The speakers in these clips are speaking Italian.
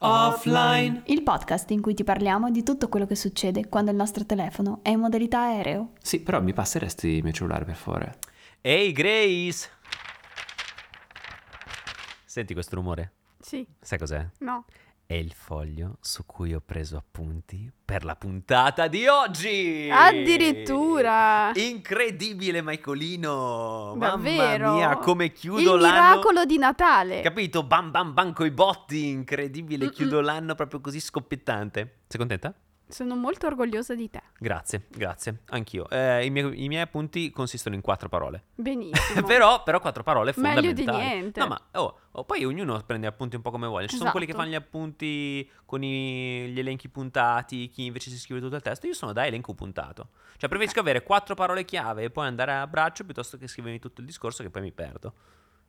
Offline. Il podcast in cui ti parliamo di tutto quello che succede quando il nostro telefono è in modalità aereo. Sì, però mi passeresti il mio cellulare per favore. Ehi Grace! Senti questo rumore? Sì, Sai cos'è? no. È il foglio su cui ho preso appunti per la puntata di oggi! Addirittura! Incredibile Michaelino! Davvero? Mamma mia, come chiudo Il l'anno! miracolo di Natale. Capito? Bam bam bam coi botti, incredibile, Mm-mm. chiudo l'anno proprio così scoppiettante. Sei contenta? Sono molto orgogliosa di te. Grazie, grazie, anch'io. Eh, i, miei, I miei appunti consistono in quattro parole. Benissimo. però, però quattro parole Meglio di fondamentali. niente. No, ma oh, oh, poi ognuno prende appunti un po' come vuole. Ci sono quelli che Esatto. fanno gli appunti con i- gli elenchi puntati, chi invece si scrive tutto il testo. Io sono da elenco puntato. Cioè, preferisco avere quattro parole chiave e poi andare a braccio piuttosto che scrivermi tutto il discorso che poi mi perdo.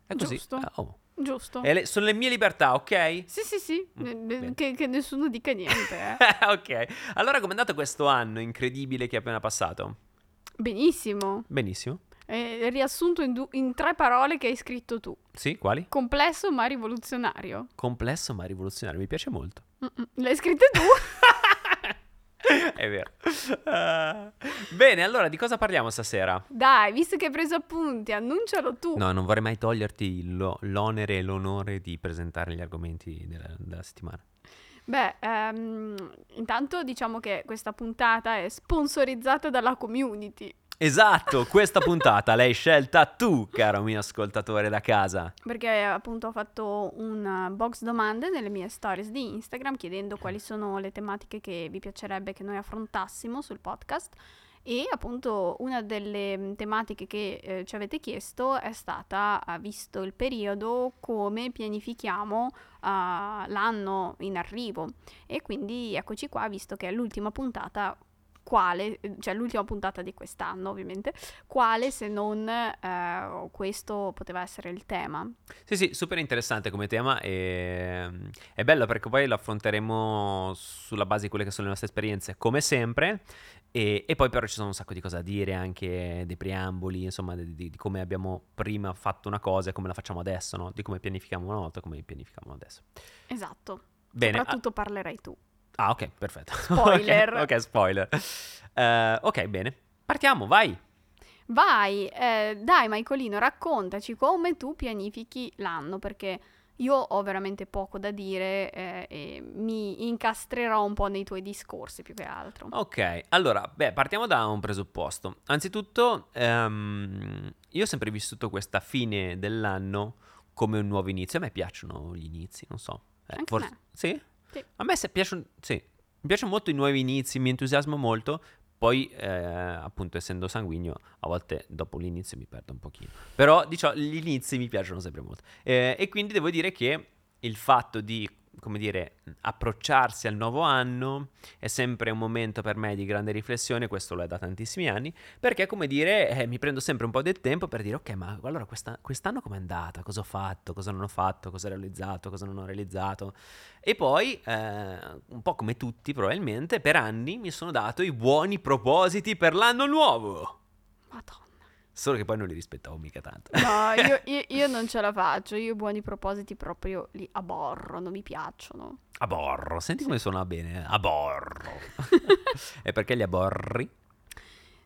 È così. Giusto. Eh, oh. Giusto. Le- sono le mie libertà, ok? Sì, sì, sì. Mm. Che, che nessuno dica niente. eh. ok. Allora, com'è andato questo anno incredibile che è appena passato? Benissimo. Benissimo. Eh, riassunto in, du- in tre parole che hai scritto tu. Sì, quali? Complesso ma rivoluzionario. Complesso ma rivoluzionario, mi piace molto. Mm-mm. Le hai scritte tu? È vero. Ah. bene, allora di cosa parliamo stasera? Dai, visto che hai preso appunti, annuncialo tu. No, non vorrei mai toglierti lo- l'onere e l'onore di presentare gli argomenti della, della settimana. Beh, ehm, intanto diciamo che questa puntata è sponsorizzata dalla community. Esatto, questa puntata l'hai scelta tu, caro mio ascoltatore da casa. Perché appunto ho fatto un uh, box domande nelle mie stories di Instagram chiedendo quali sono le tematiche che vi piacerebbe che noi affrontassimo sul podcast. E appunto una delle mm, tematiche che eh, ci avete chiesto è stata, eh, visto il periodo, come pianifichiamo eh, l'anno in arrivo. E quindi eccoci qua, visto che è l'ultima puntata, quale, cioè l'ultima puntata di quest'anno ovviamente, quale se non eh, questo poteva essere il tema. Sì, sì, super interessante come tema e mm, è bello perché poi lo affronteremo sulla base di quelle che sono le nostre esperienze, come sempre, e, e poi però ci sono un sacco di cose da dire, anche dei preamboli, insomma, di, di- di come abbiamo prima fatto una cosa e come la facciamo adesso, no? Di come pianifichiamo una volta e come pianifichiamo adesso. Esatto. Bene, Soprattutto parlerai tu. Ah, ok, perfetto. Spoiler. ok, ok, spoiler. Eh, ok, bene. Partiamo, vai. Vai, eh, dai Maicolino, raccontaci come tu pianifichi l'anno, perché io ho veramente poco da dire eh, e mi incastrerò un po' nei tuoi discorsi più che altro. Ok, allora, beh, partiamo da un presupposto. Anzitutto, ehm, io ho sempre vissuto questa fine dell'anno come un nuovo inizio. A me piacciono gli inizi, non so. Eh, Anche me. Sì? Sì. A me piacciono, sì. Mi piacciono molto i nuovi inizi, mi entusiasmo molto. Poi, eh, appunto, essendo sanguigno, a volte dopo l'inizio mi perdo un pochino. Però, diciamo, gli inizi mi piacciono sempre molto. Eh, e quindi devo dire che il fatto di, come dire, approcciarsi al nuovo anno è sempre un momento per me di grande riflessione, questo lo è da tantissimi anni, perché, come dire, eh, mi prendo sempre un po' del tempo per dire, ok, ma allora questa- quest'anno com'è andata? Cosa ho fatto? Cosa non ho fatto? Cosa ho realizzato? Cosa non ho realizzato? E poi, eh, un po' come tutti probabilmente, per anni mi sono dato i buoni propositi per l'anno nuovo. Madonna. Solo che poi non li rispettavo mica tanto. No, io, io- io non ce la faccio, io i buoni propositi proprio li aborro, non mi piacciono. Aborro, senti come suona bene. eh? Aborro. e perché li aborri?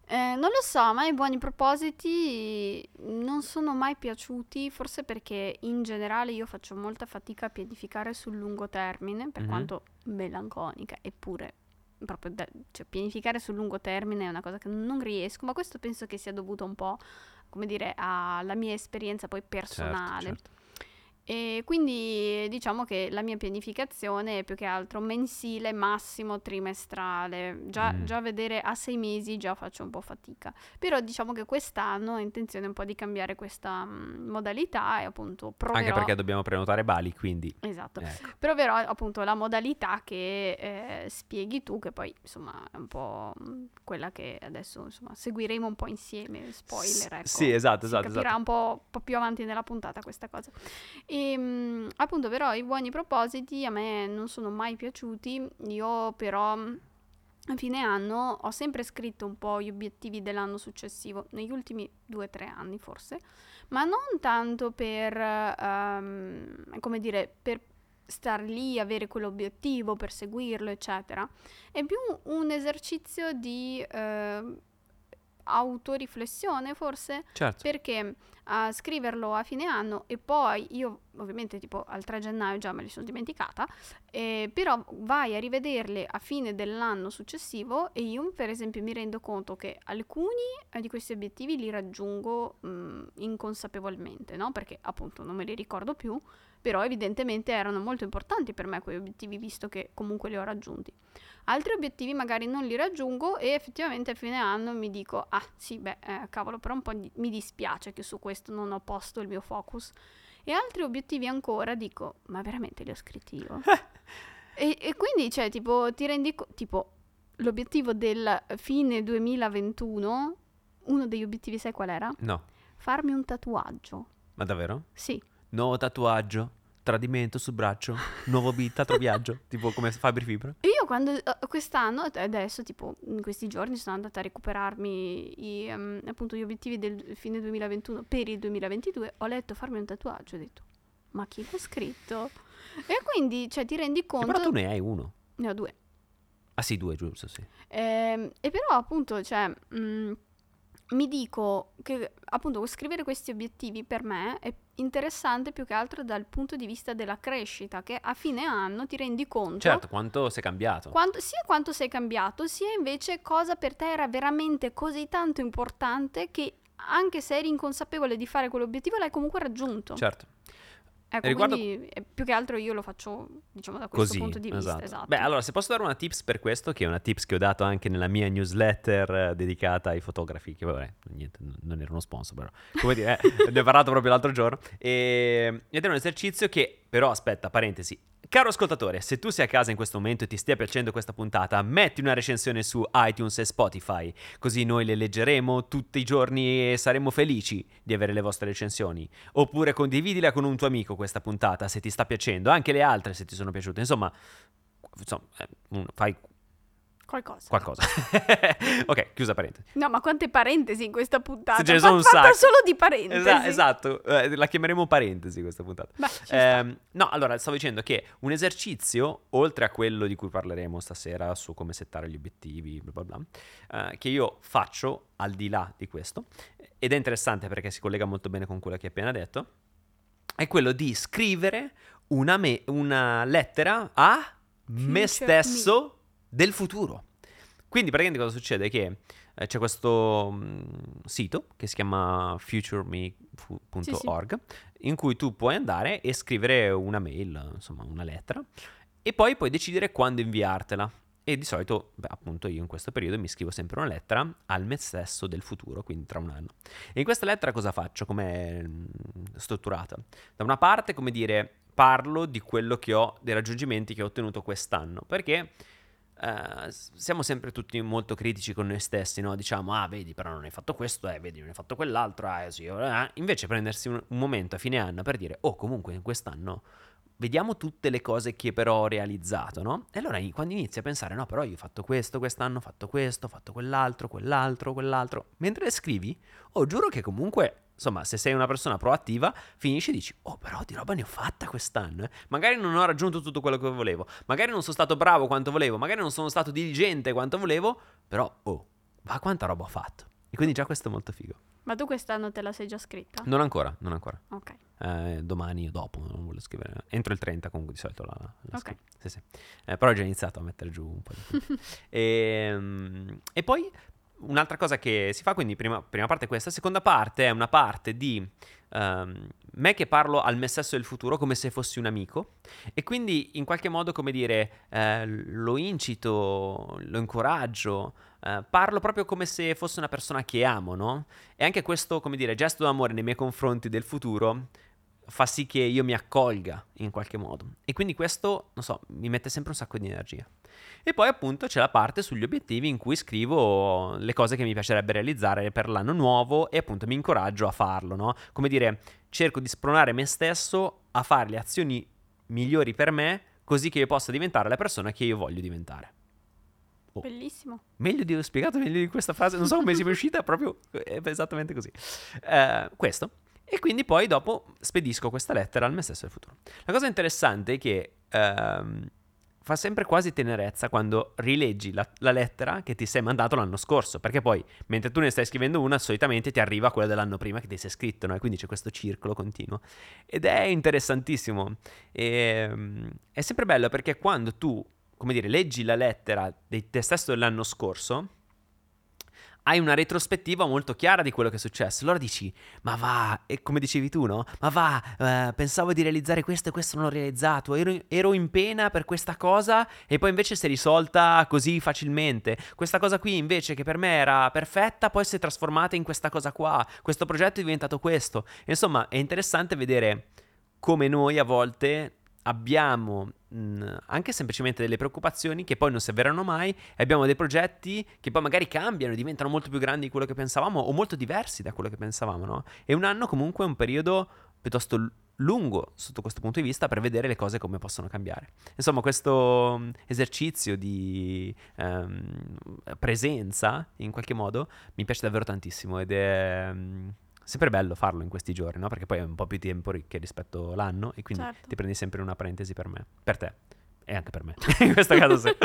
Eh, non lo so, a me i buoni propositi non sono mai piaciuti, forse perché in generale io faccio molta fatica a pianificare sul lungo termine, per Mhm. quanto melanconica, eppure proprio da- cioè, pianificare sul lungo termine è una cosa che non riesco, ma questo penso che sia dovuto un po', come dire, alla mia esperienza poi personale. Certo, certo. E quindi diciamo che la mia pianificazione è più che altro mensile, massimo trimestrale. Già, Mm. già vedere a sei mesi già faccio un po' fatica. Però diciamo che quest'anno ho intenzione un po' di cambiare questa mm, modalità e appunto proverò... Anche perché dobbiamo prenotare Bali, quindi... Esatto. Ecco. Proverò appunto la modalità che eh, spieghi tu, che poi insomma è un po' mm, quella che adesso insomma seguiremo un po' insieme. Spoiler, ecco. Sì, esatto, Si esatto, capirà esatto. un po', un po' più avanti nella puntata questa cosa. E mm, appunto, però, i buoni propositi a me non sono mai piaciuti. Io, però, a fine anno ho sempre scritto un po' gli obiettivi dell'anno successivo, negli ultimi due o tre anni forse, ma non tanto per, ehm, come dire, per star lì, avere quell'obiettivo, perseguirlo, eccetera. È più un esercizio di eh, autoriflessione, forse, Certo. perché a scriverlo a fine anno e poi io ovviamente tipo al 3 gennaio già me li sono dimenticata, eh, però vai a rivederle a fine dell'anno successivo e io per esempio mi rendo conto che alcuni eh, di questi obiettivi li raggiungo mh, inconsapevolmente, no? Perché appunto non me li ricordo più, però evidentemente erano molto importanti per me quegli obiettivi visto che comunque li ho raggiunti. Altri obiettivi magari non li raggiungo e effettivamente a fine anno mi dico, ah sì, beh, eh, cavolo, però un po' di- mi dispiace che su questo non ho posto il mio focus. E altri obiettivi ancora dico, ma veramente li ho scritti io? e, e quindi, cioè, tipo, ti rendi conto, tipo, l'obiettivo del fine 2021, uno degli obiettivi sai qual era? No, Farmi un tatuaggio. ma davvero? Sì, Nuovo tatuaggio, tradimento sul braccio, nuovo beat, altro viaggio, tipo come Fabri Fibra. Io quando eh, quest'anno, adesso tipo in questi giorni sono andata a recuperarmi i, ehm, appunto gli obiettivi del fine 2021 per il 2022, ho letto farmi un tatuaggio, ho detto ma chi l'ha scritto? E quindi cioè ti rendi conto... però tu ne hai uno. Ne ho due. Ah sì, due, giusto, sì. Ehm, e però appunto, cioè, mh, mi dico che appunto scrivere questi obiettivi per me è interessante più che altro dal punto di vista della crescita, che a fine anno ti rendi conto Certo, quanto sei cambiato. quanto- sia quanto sei cambiato, sia invece cosa per te era veramente così tanto importante che anche se eri inconsapevole di fare quell'obiettivo l'hai comunque raggiunto. Certo. Ecco, riguardo- quindi eh, più che altro io lo faccio, diciamo, da questo Così, punto di vista, esatto. esatto. Beh, allora, se posso dare una tips per questo, che è una tips che ho dato anche nella mia newsletter eh, dedicata ai fotografi, che vabbè, niente, non era uno sponsor, però, come dire, eh, ne ho parlato proprio l'altro giorno, e, ed è un esercizio che, però, aspetta, parentesi, Caro ascoltatore, se tu sei a casa in questo momento e ti stia piacendo questa puntata, metti una recensione su iTunes e Spotify, così noi le leggeremo tutti i giorni e saremo felici di avere le vostre recensioni. Oppure condividila con un tuo amico questa puntata se ti sta piacendo, anche le altre se ti sono piaciute. Insomma, insomma, eh, fai Qualcosa. qualcosa. ok, chiusa parentesi. No, ma quante parentesi in questa puntata? Sì, ce ne sono un sacco. solo di parentesi. Esa- esatto, eh, la chiameremo parentesi questa puntata. Beh. Ehm, no, allora stavo dicendo che un esercizio, oltre a quello di cui parleremo stasera su come settare gli obiettivi, bla bla bla, eh, che io faccio al di là di questo, ed è interessante perché si collega molto bene con quello che hai appena detto, è quello di scrivere una, me- una lettera a me Future stesso del futuro. Quindi praticamente cosa succede? Che eh, c'è questo mm, sito che si chiama futureme.org in cui tu puoi andare e scrivere una mail, insomma una lettera, e poi puoi decidere quando inviartela. E di solito, beh, appunto, io in questo periodo mi scrivo sempre una lettera al me stesso del futuro, quindi tra un anno. E in questa lettera cosa faccio? Come strutturata? Da una parte, come dire, parlo di quello che ho, dei raggiungimenti che ho ottenuto quest'anno, perché eh, siamo sempre tutti molto critici con noi stessi, no? Diciamo, ah, vedi, però non hai fatto questo, eh, vedi, non hai fatto quell'altro, eh, sì, eh. Invece prendersi un, un momento a fine anno per dire, oh, comunque in quest'anno vediamo tutte le cose che però ho realizzato, no? E allora quando inizi a pensare, no, però io ho fatto questo, quest'anno ho fatto questo, ho fatto quell'altro, quell'altro, quell'altro, mentre scrivi, oh, giuro che comunque, insomma, se sei una persona proattiva, finisci e dici, oh, però di roba ne ho fatta quest'anno, eh. Magari non ho raggiunto tutto quello che volevo, magari non sono stato bravo quanto volevo, magari non sono stato diligente quanto volevo, però, oh, va quanta roba ho fatto. E quindi già questo è molto figo. Ma tu quest'anno te la sei già scritta? Non ancora, non ancora. Ok. Eh, domani o dopo, non voglio scrivere. Entro il 30 comunque di solito la, la Ok. scrivo. Sì, sì. Eh, però ho già iniziato a mettere giù un po' di e, e poi un'altra cosa che si fa, quindi prima, prima parte è questa, seconda parte è una parte di ehm, me che parlo al me stesso del futuro come se fossi un amico e quindi in qualche modo, come dire, eh, lo incito, lo incoraggio, eh, parlo proprio come se fosse una persona che amo, no? E anche questo, come dire, gesto d'amore nei miei confronti del futuro fa sì che io mi accolga in qualche modo. E quindi questo, non so, mi mette sempre un sacco di energia. E poi appunto c'è la parte sugli obiettivi in cui scrivo le cose che mi piacerebbe realizzare per l'anno nuovo e appunto mi incoraggio a farlo, no? Come dire, cerco di spronare me stesso a fare le azioni migliori per me così che io possa diventare la persona che io voglio diventare. Oh. Bellissimo. Meglio di spiegato meglio di questa frase, non so come sia uscita, proprio è esattamente così. Eh, questo. E quindi poi dopo spedisco questa lettera al me stesso del futuro. La cosa interessante è che ehm, fa sempre quasi tenerezza quando rileggi la, la, lettera che ti sei mandato l'anno scorso, perché poi mentre tu ne stai scrivendo una, solitamente ti arriva quella dell'anno prima che ti sei scritto, no? e quindi c'è questo circolo continuo. Ed è interessantissimo. E, ehm, è sempre bello perché quando tu, come dire, leggi la lettera di te stesso dell'anno scorso, hai una retrospettiva molto chiara di quello che è successo. Allora dici, ma va, e come dicevi tu, no? Ma va, eh, pensavo di realizzare questo e questo non l'ho realizzato, ero, ero, in pena per questa cosa e poi invece si è risolta così facilmente. Questa cosa qui invece che per me era perfetta, poi si è trasformata in questa cosa qua. Questo progetto è diventato questo. Insomma, è interessante vedere come noi a volte abbiamo mh, anche semplicemente delle preoccupazioni che poi non si avverano mai e abbiamo dei progetti che poi magari cambiano, diventano molto più grandi di quello che pensavamo o molto diversi da quello che pensavamo, no? E un anno comunque è un periodo piuttosto lungo sotto questo punto di vista per vedere le cose come possono cambiare. Insomma, questo esercizio di um, presenza, in qualche modo, mi piace davvero tantissimo ed è... Um, sempre bello farlo in questi giorni, no? Perché poi è un po' più tempo che rispetto all'anno e quindi certo. ti prendi sempre una parentesi per me, per te e anche per me. in questo caso sì.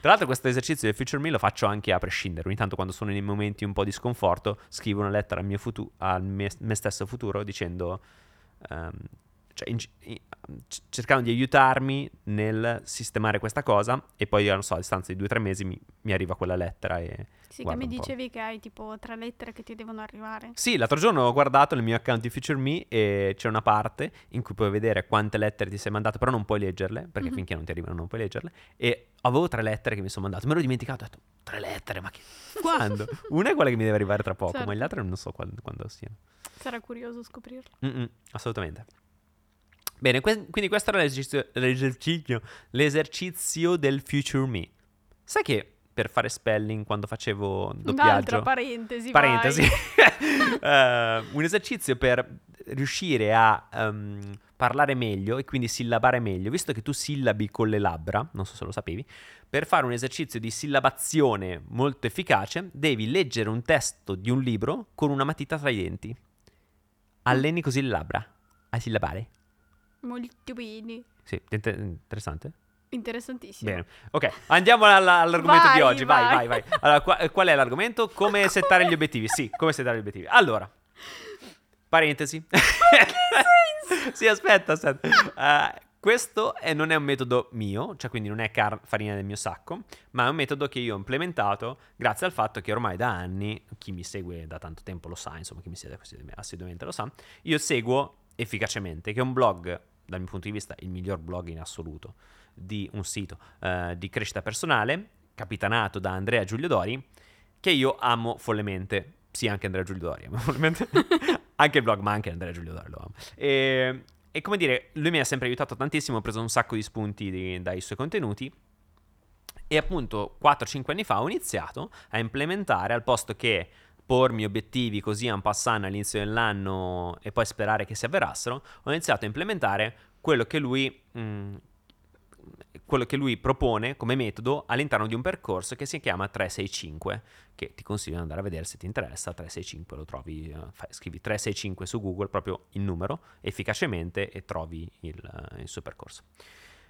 Tra l'altro questo esercizio del Future Me lo faccio anche a prescindere. Ogni tanto quando sono in momenti un po' di sconforto scrivo una lettera al mio, futu- al mie, me stesso futuro dicendo... Um, cioè, in, in, cercando di aiutarmi nel sistemare questa cosa e poi, non so, a distanza di due o tre mesi mi, mi arriva quella lettera e... Sì, che mi dicevi che hai tipo tre lettere che ti devono arrivare. Sì, l'altro giorno ho guardato nel mio account di Future Me e c'è una parte in cui puoi vedere quante lettere ti sei mandato, però non puoi leggerle, perché mm-hmm. finché non ti arrivano non puoi leggerle. E avevo tre lettere che mi sono mandato, me l'ho dimenticato, ho detto, tre lettere, ma che... Quando? Una è quella che mi deve arrivare tra poco, certo. ma le altre non so quando, quando siano. Sarà curioso scoprirlo. Mm-mm, assolutamente. Bene, que- quindi questo era l'esercizio, l'esercizio, l'esercizio del Future Me. Sai che per fare spelling quando facevo doppiaggio. Un'altra parentesi. Parentesi. uh, un esercizio per riuscire a um, parlare meglio e quindi sillabare meglio, visto che tu sillabi con le labbra, non so se lo sapevi, per fare un esercizio di sillabazione molto efficace, devi leggere un testo di un libro con una matita tra i denti. Alleni così le labbra a sillabare. Molto bene. Sì, interessante. Interessantissimo. Bene, ok, andiamo alla, all'argomento vai, di oggi. Vai, vai, vai. vai. Allora, qua, qual è l'argomento? Come settare gli obiettivi? Sì, come settare gli obiettivi. Allora, parentesi. sì, aspetta, aspetta. Uh, questo è, non è un metodo mio, cioè quindi non è car- farina del mio sacco, ma è un metodo che io ho implementato grazie al fatto che ormai da anni, chi mi segue da tanto tempo lo sa, insomma chi mi segue assiduamente lo sa, io seguo efficacemente, che è un blog, dal mio punto di vista, il miglior blog in assoluto di un sito uh, di crescita personale, capitanato da Andrea Giulio Dori, che io amo follemente. Sì, anche Andrea Giulio Dori, amo follemente. anche il blog, ma anche Andrea Giulio Dori lo amo. E, e, come dire, lui mi ha sempre aiutato tantissimo, ho preso un sacco di spunti di, dai suoi contenuti. E appunto 4-5 anni fa ho iniziato a implementare al posto che pormi obiettivi così un passant all'inizio dell'anno e poi sperare che si avverassero, ho iniziato a implementare quello che lui mh, quello che lui propone come metodo all'interno di un percorso che si chiama 365, che ti consiglio di andare a vedere se ti interessa, 365 lo trovi, uh, fai, scrivi 365 su Google, proprio il numero, efficacemente e trovi il, uh, il suo percorso.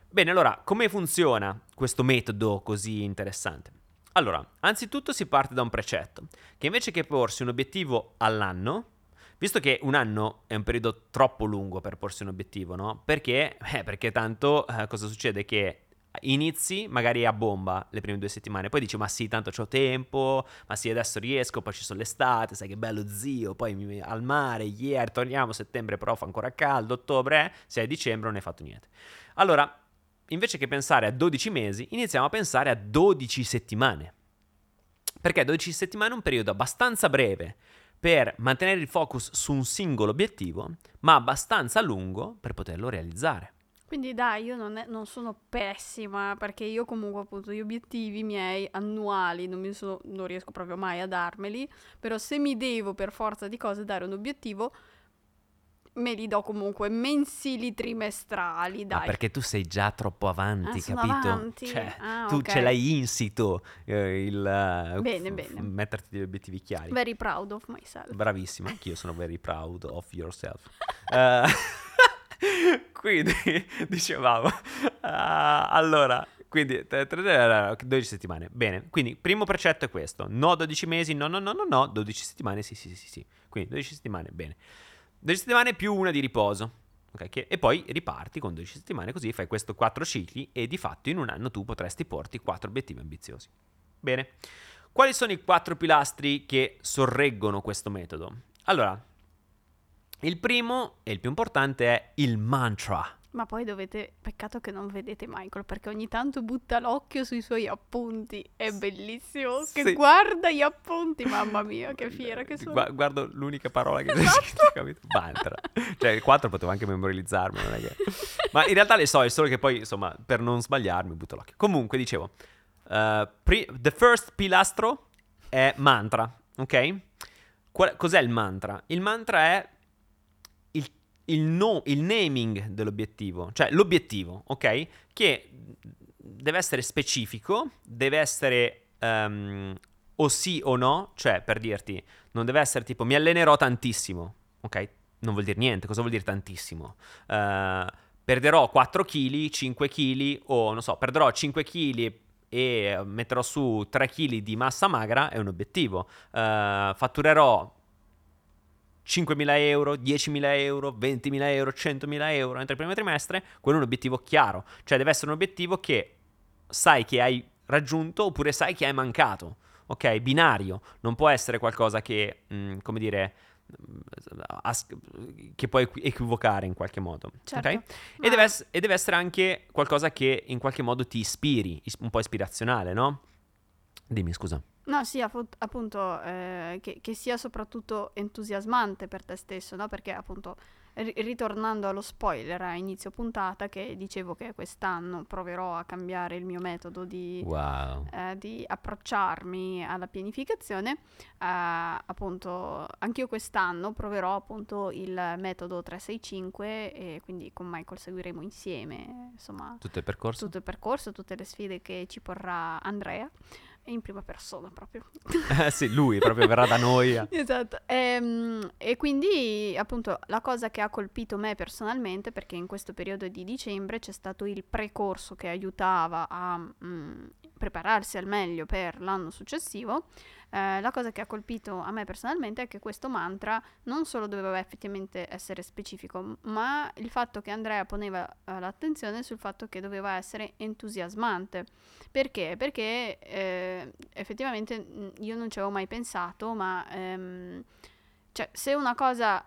Bene, allora, come funziona questo metodo così interessante? Allora, anzitutto si parte da un precetto, che invece che porsi un obiettivo all'anno, Visto che un anno è un periodo troppo lungo per porsi un obiettivo, no? Perché? Eh, perché tanto eh, cosa succede? Che inizi magari a bomba le prime due settimane, poi dici ma sì, tanto ho tempo, ma sì, adesso riesco, poi ci sono l'estate, sai che bello zio, poi mi, al mare, ieri, torniamo, settembre però fa ancora caldo, ottobre, eh, se è dicembre non hai fatto niente. Allora, invece che pensare a 12 mesi, iniziamo a pensare a 12 settimane. Perché 12 settimane è un periodo abbastanza breve per mantenere il focus su un singolo obiettivo, ma abbastanza lungo per poterlo realizzare. Quindi dai, io non, è, non, sono pessima perché io comunque appunto gli obiettivi miei annuali non, sono, non, riesco proprio mai a darmeli, però se mi devo per forza di cose dare un obiettivo, me li do comunque mensili trimestrali, Ma dai. perché tu sei già troppo avanti, Ah, capito? avanti? Cioè, Ah, tu ok. ce l'hai insito eh, il eh, Bene, f- bene. f- metterti degli obiettivi chiari. Very proud of myself. Bravissima, anch'io sono very proud of yourself. Eh, quindi, dicevamo, ah, allora, quindi, t- t- 12 settimane. Bene, quindi, primo precetto è questo. No 12 mesi, no, no, no, no, no, 12 settimane, sì, sì, sì, sì. Quindi 12 settimane, bene. 12 settimane più una di riposo. ok, che- e poi riparti con 12 settimane, così fai questo 4 cicli e di fatto in un anno tu potresti porti 4 obiettivi ambiziosi. Bene. Quali sono i quattro pilastri che sorreggono questo metodo? Allora, il primo e il più importante è il mantra. Ma poi dovete, peccato che non vedete Michael perché ogni tanto butta l'occhio sui suoi appunti. È bellissimo. Che Sì. guarda gli appunti, mamma mia, che fiera che sono. Gua- guardo l'unica parola che Esatto. scritto, capito? Mantra. Cioè, il 4 potevo anche memorizzarmi, non è che... Ma in realtà le so, è solo che poi, insomma, per non sbagliarmi, butto l'occhio. Comunque, dicevo, eh, pri- the first pilastro è mantra, ok? Qual- cos'è il mantra? Il mantra è il no- il naming dell'obiettivo, cioè l'obiettivo, ok? Che deve essere specifico, deve essere ehm, o sì o no, cioè per dirti, non deve essere tipo mi allenerò tantissimo, ok? Non vuol dire niente, cosa vuol dire tantissimo? Eh, perderò 4 kg, 5 kg o non so, perderò 5 kg e metterò su 3 kg di massa magra è un obiettivo. Eh, fatturerò 5.000 euro, 10.000 euro, 20.000 euro, 100.000 euro entro il primo trimestre, quello è un obiettivo chiaro. Cioè deve essere un obiettivo che sai che hai raggiunto oppure sai che hai mancato. Ok? Binario. Non può essere qualcosa che, mh, come dire, as- che puoi equi- equivocare in qualche modo. Certo. Ok? Ma- E deve, ess- e deve essere anche qualcosa che in qualche modo ti ispiri, is- un po' ispirazionale, no? Dimmi, scusa. No, sì, appu- appunto, eh, che, che sia soprattutto entusiasmante per te stesso, no? Perché appunto, ri- ritornando allo spoiler a inizio puntata, che dicevo che quest'anno proverò a cambiare il mio metodo di, Wow. eh, di approcciarmi alla pianificazione, eh, appunto, anch'io quest'anno proverò appunto il metodo 365 e quindi con Michael seguiremo insieme, insomma, Tutto il percorso? tutto il percorso, tutte le sfide che ci porrà Andrea, in prima persona proprio. Eh sì, lui proprio verrà da noi. Esatto, Ehm, e quindi appunto la cosa che ha colpito me personalmente, perché in questo periodo di dicembre c'è stato il precorso che aiutava a mm, prepararsi al meglio per l'anno successivo, eh, la cosa che ha colpito a me personalmente è che questo mantra non solo doveva effettivamente essere specifico, ma il fatto che Andrea poneva eh, l'attenzione sul fatto che doveva essere entusiasmante. Perché? Perché eh, effettivamente mh, io non ci avevo mai pensato, ma ehm, cioè, se una cosa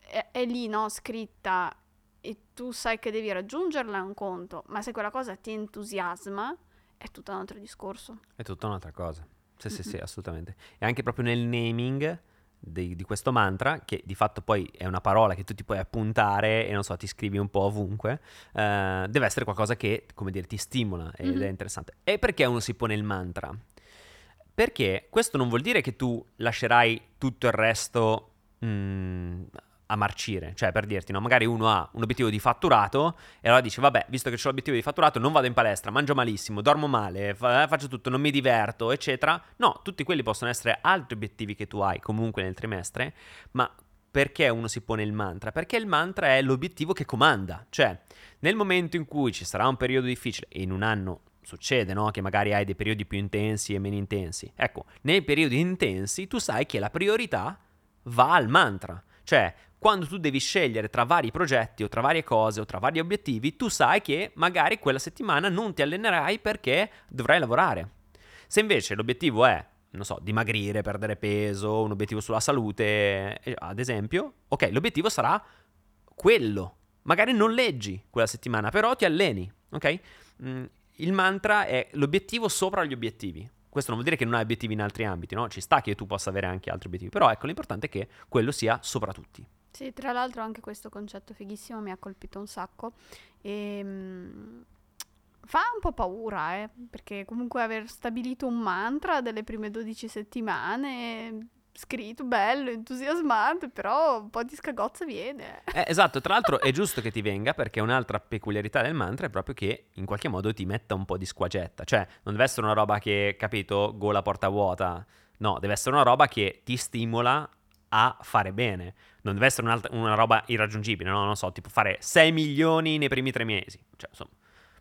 è, è lì, no, scritta e tu sai che devi raggiungerla è un conto, ma se quella cosa ti entusiasma è tutto un altro discorso. È tutta un'altra cosa. Sì, sì, sì, assolutamente. E anche proprio nel naming di, di questo mantra, che di fatto poi è una parola che tu ti puoi appuntare e non so, ti scrivi un po' ovunque, eh, deve essere qualcosa che, come dire, ti stimola ed Mhm. è interessante. E perché uno si pone il mantra? Perché questo non vuol dire che tu lascerai tutto il resto mm, a marcire. Cioè, per dirti, no? Magari uno ha un obiettivo di fatturato e allora dice, vabbè, visto che ho l'obiettivo di fatturato, non vado in palestra, mangio malissimo, dormo male, fa- faccio tutto, non mi diverto, eccetera. No, tutti quelli possono essere altri obiettivi che tu hai comunque nel trimestre, ma perché uno si pone il mantra? Perché il mantra è l'obiettivo che comanda. Cioè, nel momento in cui ci sarà un periodo difficile, e in un anno succede, no? Che magari hai dei periodi più intensi e meno intensi. Ecco, nei periodi intensi tu sai che la priorità va al mantra. Cioè, quando tu devi scegliere tra vari progetti o tra varie cose o tra vari obiettivi, tu sai che magari quella settimana non ti allenerai perché dovrai lavorare. Se invece l'obiettivo è, non so, dimagrire, perdere peso, un obiettivo sulla salute, eh, ad esempio, ok, l'obiettivo sarà quello. Magari non leggi quella settimana, però ti alleni, ok? Mm, il mantra è l'obiettivo sopra gli obiettivi. Questo non vuol dire che non hai obiettivi in altri ambiti, no? Ci sta che tu possa avere anche altri obiettivi, però ecco, l'importante è che quello sia sopra tutti. Sì, tra l'altro anche questo concetto fighissimo mi ha colpito un sacco. E mm, fa un po' paura, eh, perché comunque aver stabilito un mantra delle prime 12 settimane scritto, bello, entusiasmante, però un po' di scagozza viene. Eh, esatto, tra l'altro è giusto che ti venga perché un'altra peculiarità del mantra è proprio che in qualche modo ti metta un po' di squagetta, cioè non deve essere una roba che, capito, gola porta vuota, no, deve essere una roba che ti stimola a fare bene, non deve essere un'altra- una roba irraggiungibile, no, non so, tipo fare 6 milioni nei primi tre mesi, cioè insomma,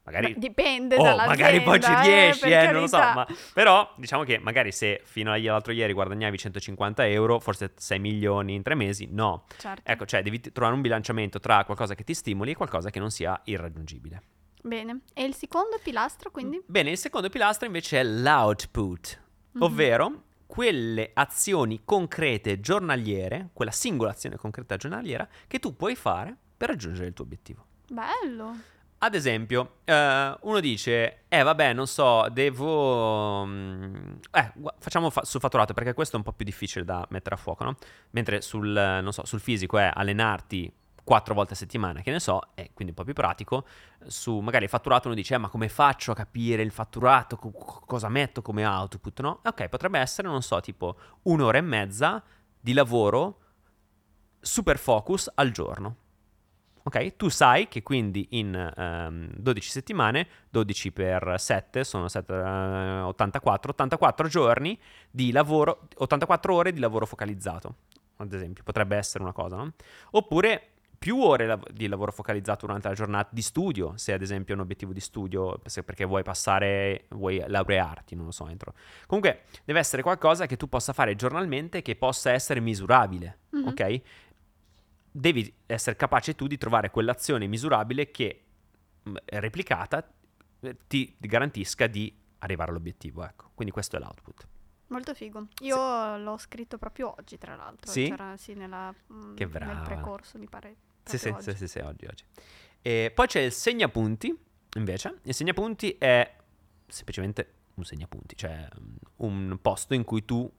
magari... Beh, dipende Oh, magari poi ci eh, riesci, per eh, non lo so, ma però diciamo che magari se fino all'altro ieri guadagnavi 150 euro, forse 6 milioni in tre mesi, no. Certo. Ecco, cioè devi trovare un bilanciamento tra qualcosa che ti stimoli e qualcosa che non sia irraggiungibile. Bene. E il secondo pilastro, quindi? Bene, il secondo pilastro invece è l'output, Mhm. ovvero quelle azioni concrete giornaliere, quella singola azione concreta giornaliera che tu puoi fare per raggiungere il tuo obiettivo. Bello. Ad esempio, eh, uno dice, eh vabbè, non so, devo... mm, Eh, facciamo fa- sul fatturato perché questo è un po' più difficile da mettere a fuoco, no? Mentre sul, non so, sul fisico è allenarti quattro volte a settimana, che ne so, è quindi un po' più pratico. Su magari il fatturato uno dice, eh, ma come faccio a capire il fatturato? Co- co- cosa metto come output, no? Ok, potrebbe essere, non so, tipo un'ora e mezza di lavoro super focus al giorno. Ok? Tu sai che quindi in ehm, 12 settimane, 12 per 7 sono sette, eh, 84, 84 giorni di lavoro, 84 ore di lavoro focalizzato, ad esempio, potrebbe essere una cosa, no? Oppure più ore lav- di lavoro focalizzato durante la giornata di studio, se ad esempio è un obiettivo di studio, se- perché vuoi passare, vuoi laurearti, non lo so, entro. Comunque deve essere qualcosa che tu possa fare giornalmente che possa essere misurabile, Mhm. ok? Devi essere capace tu di trovare quell'azione misurabile che mh, replicata eh, ti garantisca di arrivare all'obiettivo, ecco. Quindi questo è l'output. Molto figo. Io l'ho scritto proprio oggi, tra l'altro. Sì? C'era sì nella, mm, Che nel precorso, mi pare. Sì, sì, sì, oggi. sì, sì, oggi, oggi. E poi c'è il segnapunti, invece. Il segnapunti è semplicemente un segnapunti, cioè mm, un posto in cui tu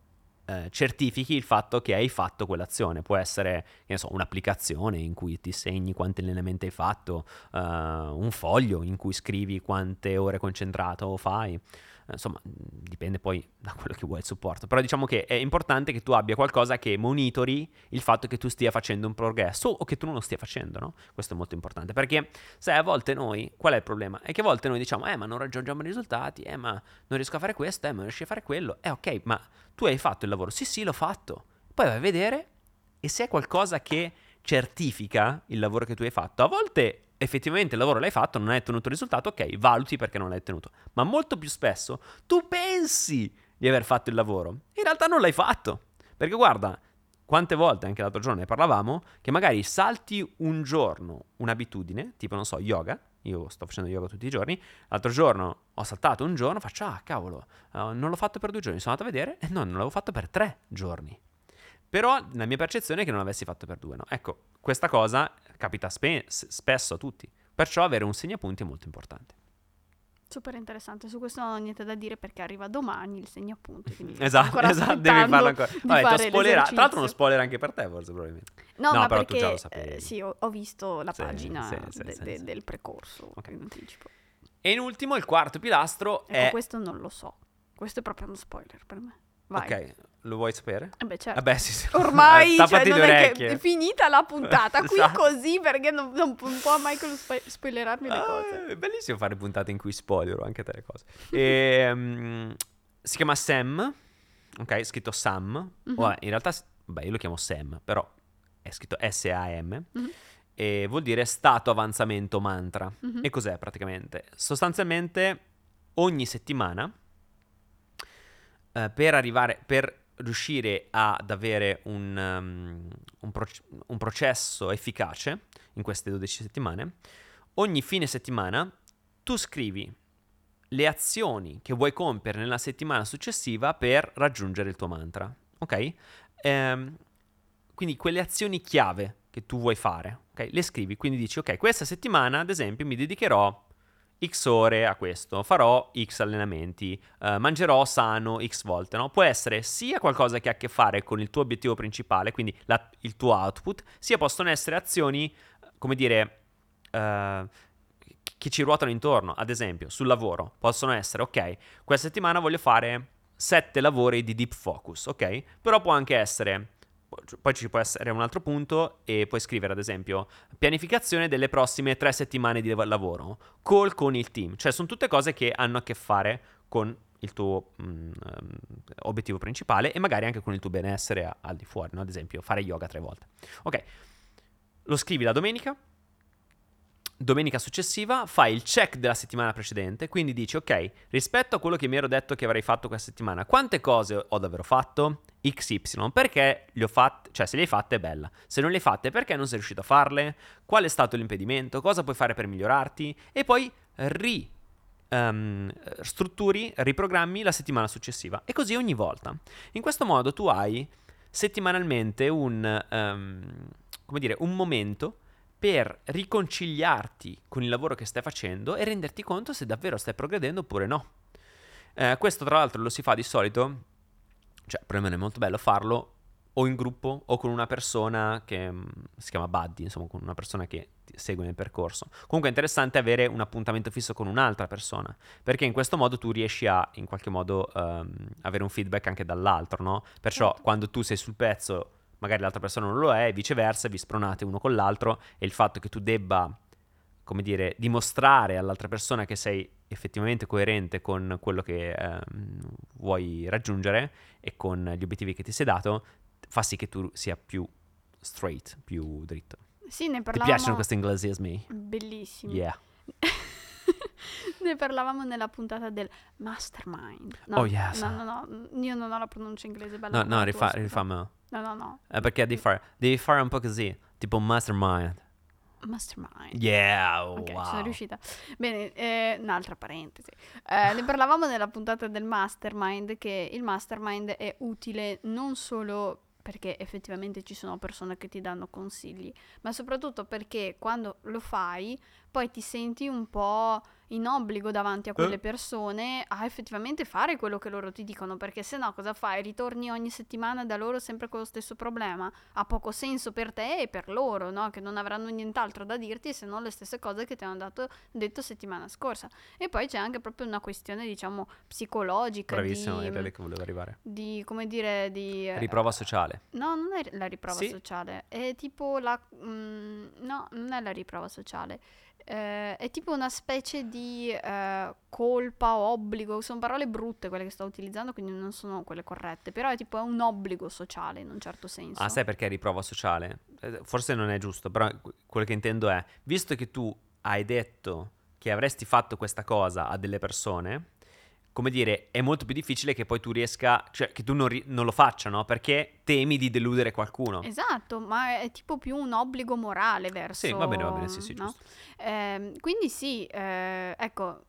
eh, certifichi il fatto che hai fatto quell'azione. Può essere, so, un'applicazione in cui ti segni quanti allenamenti hai fatto, eh, un foglio in cui scrivi quante ore concentrato fai. Insomma, dipende poi da quello che vuoi il supporto. Però diciamo che è importante che tu abbia qualcosa che monitori il fatto che tu stia facendo un progresso o che tu non lo stia facendo, no? Questo è molto importante. Perché, sai, a volte noi, qual è il problema? È che a volte noi diciamo, eh, ma non raggiungiamo i risultati, eh, ma non riesco a fare questo, eh, ma non riesci a fare quello. Eh, ok, ma tu hai fatto il lavoro. Sì, sì, l'ho fatto. Poi vai a vedere e se è qualcosa che certifica il lavoro che tu hai fatto, a volte effettivamente il lavoro l'hai fatto, non hai ottenuto il risultato, ok, valuti perché non l'hai ottenuto. Ma molto più spesso tu pensi di aver fatto il lavoro, in realtà non l'hai fatto. Perché guarda, quante volte, anche l'altro giorno ne parlavamo, che magari salti un giorno un'abitudine, tipo non so, yoga, io sto facendo yoga tutti i giorni, l'altro giorno ho saltato un giorno, faccio, ah cavolo, eh, non l'ho fatto per due giorni, sono andato a vedere, e no, non l'avevo fatto per tre giorni. Però la mia percezione è che non l'avessi fatto per due, no? Ecco, questa cosa capita spe- spesso a tutti, perciò avere un segnapunti è molto importante. Super interessante. Su questo non ho niente da dire perché arriva domani il sto Esatto, esatto, devi farlo ancora. Vabbè, spoilerato. Tra l'altro uno spoiler anche per te, forse, probabilmente. No, No, ma però tu perché già lo sapevi. eh, sì, ho, ho visto la Sì, pagina sì, sì, de- de- del precorso Ok. in anticipo. E in ultimo, il quarto pilastro Ecco, è... questo non lo so. Questo è proprio uno spoiler per me. Vai. Ok, lo vuoi sapere? Eh beh, certo. Vabbè, sì, sì. Ormai Eh, cioè, non è è finita la puntata qui Esatto. così perché non, non pu- non può Michael spo- spoilerarmi le cose. Ah, è bellissimo fare puntate in cui spoiler anche te le cose. Ehm, si chiama Sam, ok? Scritto Sam. Mhm. Vabbè, in realtà, beh, io lo chiamo Sam, però è scritto S-A-M. Mhm. E vuol dire stato avanzamento mantra. Mhm. E cos'è praticamente? Sostanzialmente ogni settimana eh, per arrivare, per riuscire ad avere un, um, un proc- un processo efficace in queste 12 settimane, ogni fine settimana tu scrivi le azioni che vuoi compiere nella settimana successiva per raggiungere il tuo mantra, ok? Ehm, quindi quelle azioni chiave che tu vuoi fare, ok? Le scrivi, quindi dici, ok, questa settimana, ad esempio, mi dedicherò X ore a questo, farò X allenamenti, eh, mangerò sano X volte, no? Può essere sia qualcosa che ha a che fare con il tuo obiettivo principale, quindi la- il tuo output, sia possono essere azioni, come dire, eh, che ci ruotano intorno. Ad esempio, sul lavoro possono essere, ok, questa settimana voglio fare sette lavori di deep focus, ok? Però può anche essere poi ci può essere un altro punto e puoi scrivere ad esempio pianificazione delle prossime tre settimane di lavoro, call con il team, cioè sono tutte cose che hanno a che fare con il tuo mh, mm, obiettivo principale e magari anche con il tuo benessere al di fuori, no? ad esempio fare yoga tre volte. Ok, lo scrivi la domenica, domenica successiva fai il check della settimana precedente, quindi dici ok, rispetto a quello che mi ero detto che avrei fatto questa settimana, quante cose ho davvero fatto? XY, perché le ho fatte, cioè se le hai fatte è bella, se non le hai fatte perché non sei riuscito a farle, qual è stato l'impedimento, cosa puoi fare per migliorarti e poi ri um, strutturi, riprogrammi la settimana successiva e così ogni volta. In questo modo tu hai settimanalmente un, um, dire, un momento per riconciliarti con il lavoro che stai facendo e renderti conto se davvero stai progredendo oppure no. Eh, questo tra l'altro lo si fa di solito, cioè per me è molto bello farlo o in gruppo o con una persona che mm, si chiama Buddy, insomma con una persona che segue nel percorso. Comunque è interessante avere un appuntamento fisso con un'altra persona, perché in questo modo tu riesci a in qualche modo um, avere un feedback anche dall'altro, no? Perciò certo. quando tu sei sul pezzo magari l'altra persona non lo è, e viceversa, vi spronate uno con l'altro e il fatto che tu debba, come dire, dimostrare all'altra persona che sei effettivamente coerente con quello che eh, vuoi raggiungere e con gli obiettivi che ti sei dato, fa sì che tu sia più straight, più dritto. Sì, ne parlavamo... Ti piacciono questi inglesismi? Bellissimi. Yeah. ne parlavamo nella puntata del mastermind. No, oh yes. No, no, no, io non ho la pronuncia inglese bella. No, no, rifa- rifamelo. No, no, no. Eh, perché devi fare, devi fare un po' così, tipo mastermind. Mastermind. Yeah, ok, wow. sono riuscita. Bene, eh, un'altra parentesi. Eh, ne parlavamo nella puntata del mastermind, che il mastermind è utile non solo perché effettivamente ci sono persone che ti danno consigli, ma soprattutto perché quando lo fai poi ti senti un po' in obbligo davanti a quelle eh. persone a effettivamente fare quello che loro ti dicono, perché se no cosa fai? Ritorni ogni settimana da loro sempre con lo stesso problema. Ha poco senso per te e per loro, no? Che non avranno nient'altro da dirti se non le stesse cose che ti hanno dato, detto settimana scorsa. E poi c'è anche proprio una questione, diciamo, psicologica. Bravissimo, di, è lì che volevo arrivare. Di, come dire, di... Riprova sociale. No, non è la riprova sì. sociale, è tipo la... Mm, no, non è la riprova sociale eh, è tipo una specie di eh, colpa, obbligo, sono parole brutte quelle che sto utilizzando, quindi non sono quelle corrette, però è tipo un obbligo sociale in un certo senso. Ah, sai perché riprova sociale? Eh, forse non è giusto, però quello che intendo è, visto che tu hai detto che avresti fatto questa cosa a delle persone, come dire, è molto più difficile che poi tu riesca, cioè che tu non, ri- non, lo faccia, no? Perché temi di deludere qualcuno. Esatto, ma è tipo più un obbligo morale verso... Sì, va bene, va bene, sì, sì, no? eh, quindi sì, eh, ecco,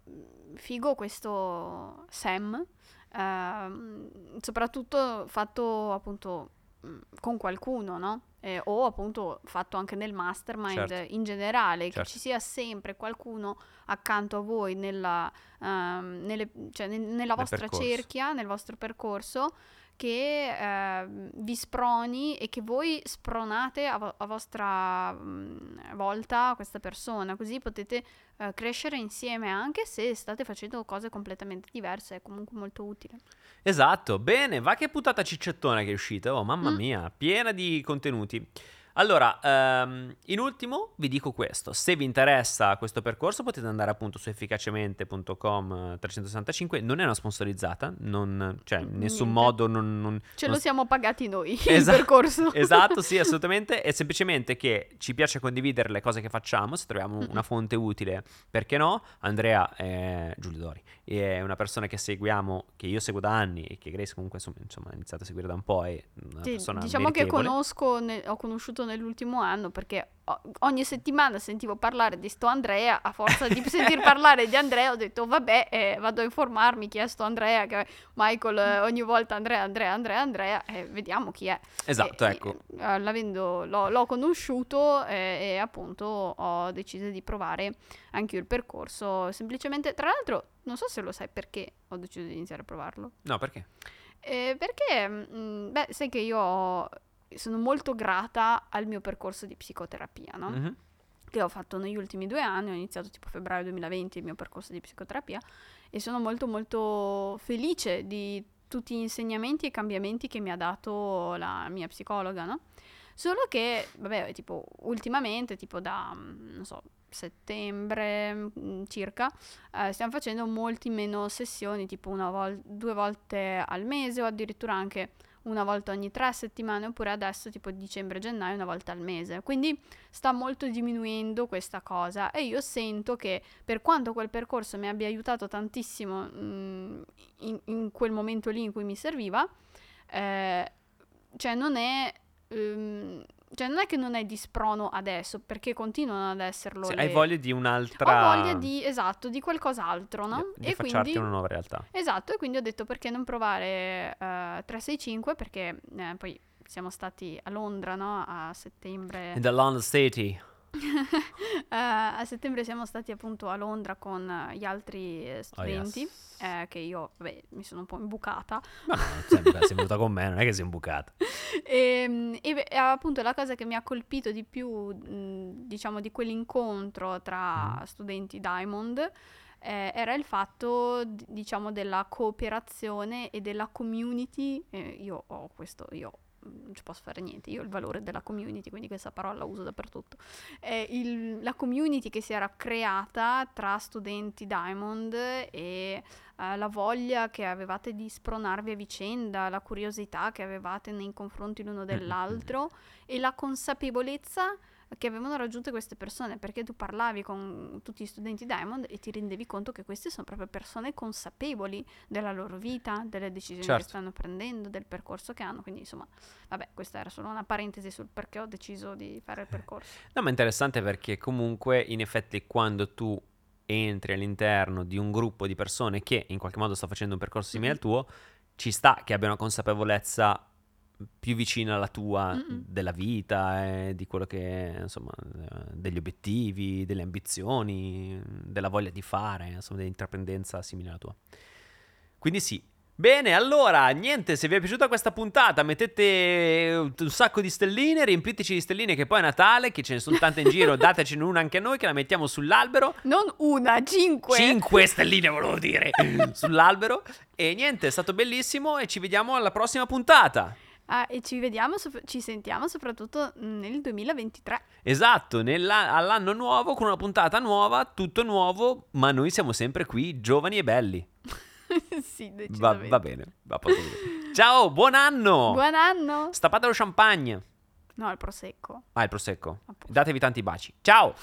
figo questo Sam, eh, soprattutto fatto appunto con qualcuno, no? Eh, o appunto fatto anche nel mastermind certo. in generale, certo. che ci sia sempre qualcuno accanto a voi nella, um, nelle, cioè nel, nella vostra percorso. cerchia, nel vostro percorso, che eh, vi sproni e che voi spronate a, vo- a vostra mh, volta questa persona, così potete eh, crescere insieme anche se state facendo cose completamente diverse, è comunque molto utile. Esatto, bene, va che puntata ciccettona che è uscita, oh mamma mm. mia, piena di contenuti. Allora, um, in ultimo vi dico questo, se vi interessa questo percorso potete andare appunto su efficacemente.com 365, non è una sponsorizzata, non, cioè in nessun modo non... non Ce non... lo siamo pagati noi, esatto, il percorso. esatto, sì, assolutamente, è semplicemente che ci piace condividere le cose che facciamo, se troviamo mm-hmm. una fonte utile, perché no? Andrea è Giulio Dori, è una persona che seguiamo, che io seguo da anni e che Grace comunque insomma, ha iniziato a seguire da un po', è una sì, persona Diciamo meritevole. che conosco, ne, ho conosciuto nell'ultimo anno perché ogni settimana sentivo parlare di sto Andrea, a forza di sentir parlare di Andrea ho detto vabbè eh, vado a informarmi chi è sto Andrea, che Michael eh, ogni volta Andrea, Andrea, Andrea, Andrea e vediamo chi è. Esatto, e, ecco. E, l'avendo, l'ho, l'ho conosciuto e, e, appunto ho deciso di provare anche io il percorso, semplicemente, tra l'altro non so se lo sai perché ho deciso di iniziare a provarlo. No, perché? Eh, perché, mh, mm, beh, sai che io ho sono molto grata al mio percorso di psicoterapia, no? Mm-hmm. Che ho fatto negli ultimi due anni, ho iniziato tipo febbraio 2020 il mio percorso di psicoterapia e sono molto molto felice di tutti gli insegnamenti e cambiamenti che mi ha dato la mia psicologa, no? Solo che, vabbè, tipo, ultimamente, tipo da, mm, non so, settembre mm, circa, eh, stiamo facendo molti meno sessioni, tipo una vol- due volte al mese o addirittura anche una volta ogni tre settimane, oppure adesso tipo dicembre-gennaio una volta al mese. Quindi sta molto diminuendo questa cosa e io sento che per quanto quel percorso mi abbia aiutato tantissimo mh, mm, in, in, quel momento lì in cui mi serviva, eh, cioè non è... Um, cioè, non è che non è di sprono adesso, perché continuano ad esserlo. Sì, le... Hai voglia di un'altra. Ho voglia di, esatto, di qualcos'altro, no? Di, di e quindi... una nuova realtà. Esatto, e quindi ho detto perché non provare uh, eh, 365, perché eh, poi siamo stati a Londra, no? A settembre. In the London City a settembre siamo stati appunto a Londra con gli altri eh, studenti, oh, yes. eh, che io vabbè, mi sono un po' imbucata. Ma no, sempre, sei venuta con me, non è che sei imbucata. e, ehm, e, e, appunto la cosa che mi ha colpito di più, diciamo, di quell'incontro tra mm. studenti Diamond eh, era il fatto, diciamo, della cooperazione e della community. Eh, io ho questo, io non ci posso fare niente, io ho il valore della community, quindi questa parola la uso dappertutto. È il, la community che si era creata tra studenti Diamond e uh, la voglia che avevate di spronarvi a vicenda, la curiosità che avevate nei confronti l'uno dell'altro e la consapevolezza che avevano raggiunto queste persone, perché tu parlavi con tutti gli studenti Diamond e ti rendevi conto che queste sono proprio persone consapevoli della loro vita, delle decisioni certo. che stanno prendendo, del percorso che hanno. Quindi, insomma, vabbè, questa era solo una parentesi sul perché ho deciso di fare il percorso. No, ma è interessante perché comunque, in effetti, quando tu entri all'interno di un gruppo di persone che in qualche modo sta facendo un percorso simile mm-hmm. al tuo, ci sta che abbia una consapevolezza più vicina alla tua Mm-mm. della vita e di quello che insomma degli obiettivi, delle ambizioni, della voglia di fare, insomma dell'intraprendenza simile alla tua. Quindi sì. Bene, allora, niente, se vi è piaciuta questa puntata mettete un sacco di stelline, riempiteci di stelline che poi è Natale, che ce ne sono tante in giro, datecene una anche a noi che la mettiamo sull'albero. Non una, cinque. Cinque stelline volevo dire, sull'albero. E niente, è stato bellissimo e ci vediamo alla prossima puntata. Ah, e ci vediamo, ci sentiamo soprattutto nel 2023. Esatto, all'anno nuovo con una puntata nuova, tutto nuovo, ma noi siamo sempre qui, giovani e belli. sì, decisamente. Va, va bene, va Ciao, buon anno! Buon anno! Stappate lo champagne. No, il prosecco. Ah, il prosecco. Appunto. Datevi tanti baci. Ciao!